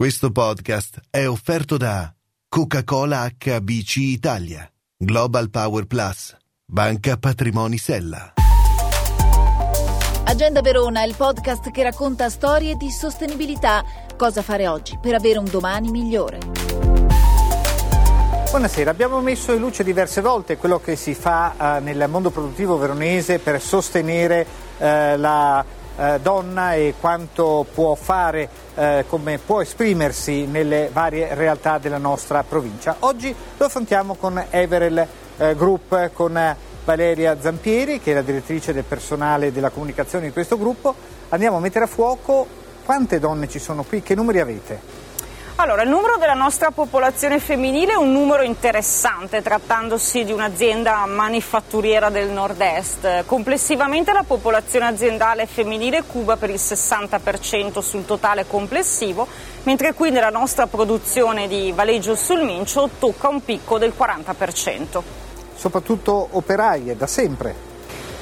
Questo podcast è offerto da Coca-Cola HBC Italia, Global Power Plus, Banca Patrimoni Sella. Agenda Verona, il podcast che racconta storie di sostenibilità. Cosa fare oggi per avere un domani migliore. Buonasera, abbiamo messo in luce diverse volte quello che si fa eh, nel mondo produttivo veronese per sostenere eh, la eh, donna e quanto può fare, eh, come può esprimersi nelle varie realtà della nostra provincia. Oggi lo affrontiamo con Everel eh, Group, con Valeria Zampieri, che è la direttrice del personale della comunicazione di questo gruppo. Andiamo a mettere a fuoco quante donne ci sono qui, che numeri avete? Allora, il numero della nostra popolazione femminile è un numero interessante trattandosi di un'azienda manifatturiera del nord-est. Complessivamente la popolazione aziendale femminile cuba per il 60% sul totale complessivo, mentre qui nella nostra produzione di Valeggio sul Mincio tocca un picco del 40%. Soprattutto operaie, da sempre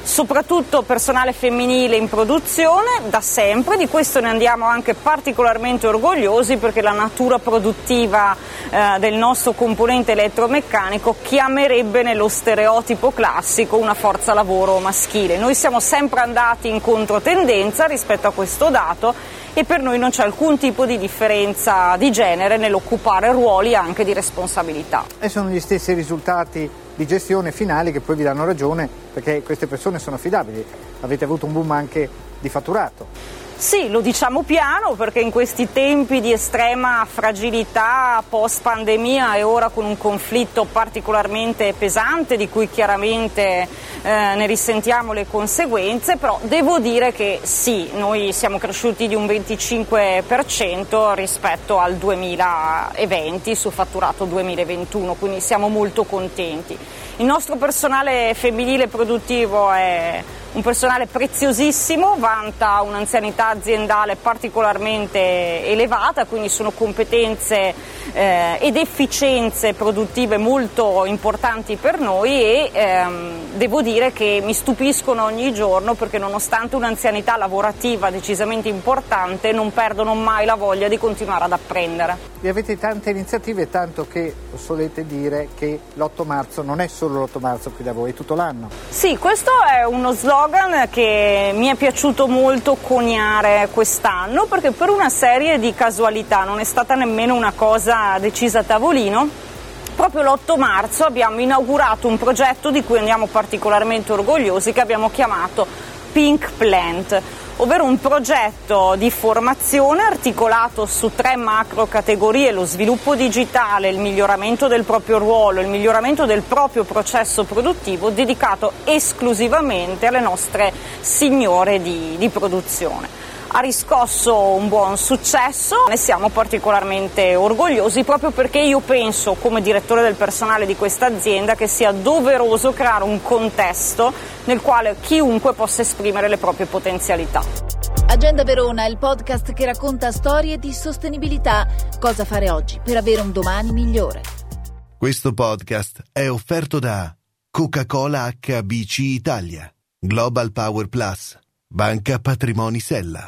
soprattutto personale femminile in produzione da sempre, di questo ne andiamo anche particolarmente orgogliosi perché la natura produttiva eh, del nostro componente elettromeccanico chiamerebbe nello stereotipo classico una forza lavoro maschile. Noi siamo sempre andati in controtendenza rispetto a questo dato e per noi non c'è alcun tipo di differenza di genere nell'occupare ruoli anche di responsabilità. E sono gli stessi risultati di gestione finali che poi vi danno ragione perché queste persone sono affidabili. Avete avuto un boom anche di fatturato. Sì, lo diciamo piano perché in questi tempi di estrema fragilità post pandemia e ora con un conflitto particolarmente pesante di cui chiaramente eh, ne risentiamo le conseguenze, però devo dire che sì, noi siamo cresciuti di un 25% rispetto al 2020 su fatturato 2021, quindi siamo molto contenti. Il nostro personale femminile produttivo è un personale preziosissimo, vanta un'anzianità aziendale particolarmente elevata, quindi sono competenze eh, ed efficienze produttive molto importanti per noi e ehm, devo dire che mi stupiscono ogni giorno perché nonostante un'anzianità lavorativa decisamente importante non perdono mai la voglia di continuare ad apprendere. Vi avete tante iniziative, tanto che solete dire che l'8 marzo non è solo l'8 marzo qui da voi, è tutto l'anno. Sì, questo è uno slogan slogan che mi è piaciuto molto coniare quest'anno perché per una serie di casualità non è stata nemmeno una cosa decisa a tavolino. Proprio l'8 marzo abbiamo inaugurato un progetto di cui andiamo particolarmente orgogliosi che abbiamo chiamato Pink Plant, ovvero un progetto di formazione articolato su tre macro categorie, lo sviluppo digitale, il miglioramento del proprio ruolo, il miglioramento del proprio processo produttivo, dedicato esclusivamente alle nostre signore di, di produzione ha riscosso un buon successo, ne siamo particolarmente orgogliosi proprio perché io penso come direttore del personale di questa azienda che sia doveroso creare un contesto nel quale chiunque possa esprimere le proprie potenzialità. Agenda Verona è il podcast che racconta storie di sostenibilità. Cosa fare oggi per avere un domani migliore. Questo podcast è offerto da Coca-Cola HBC Italia, Global Power Plus, Banca Patrimoni Sella.